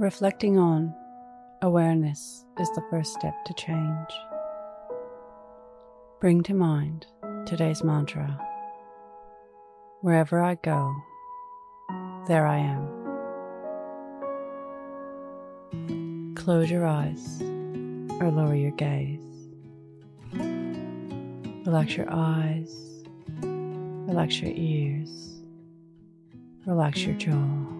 Reflecting on awareness is the first step to change. Bring to mind today's mantra Wherever I go, there I am. Close your eyes or lower your gaze. Relax your eyes, relax your ears, relax your jaw.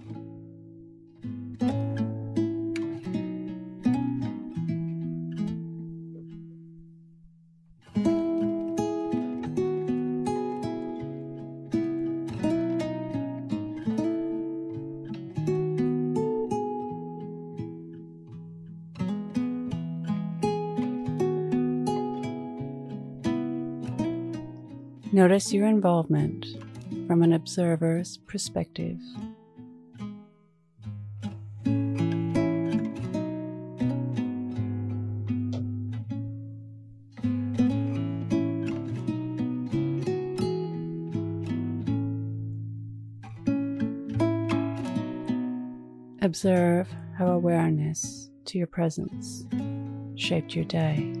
Notice your involvement from an observer's perspective. Observe how awareness to your presence shaped your day.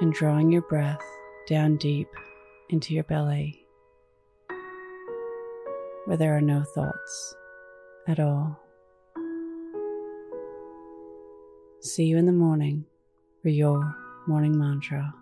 And drawing your breath down deep into your belly where there are no thoughts at all. See you in the morning for your morning mantra.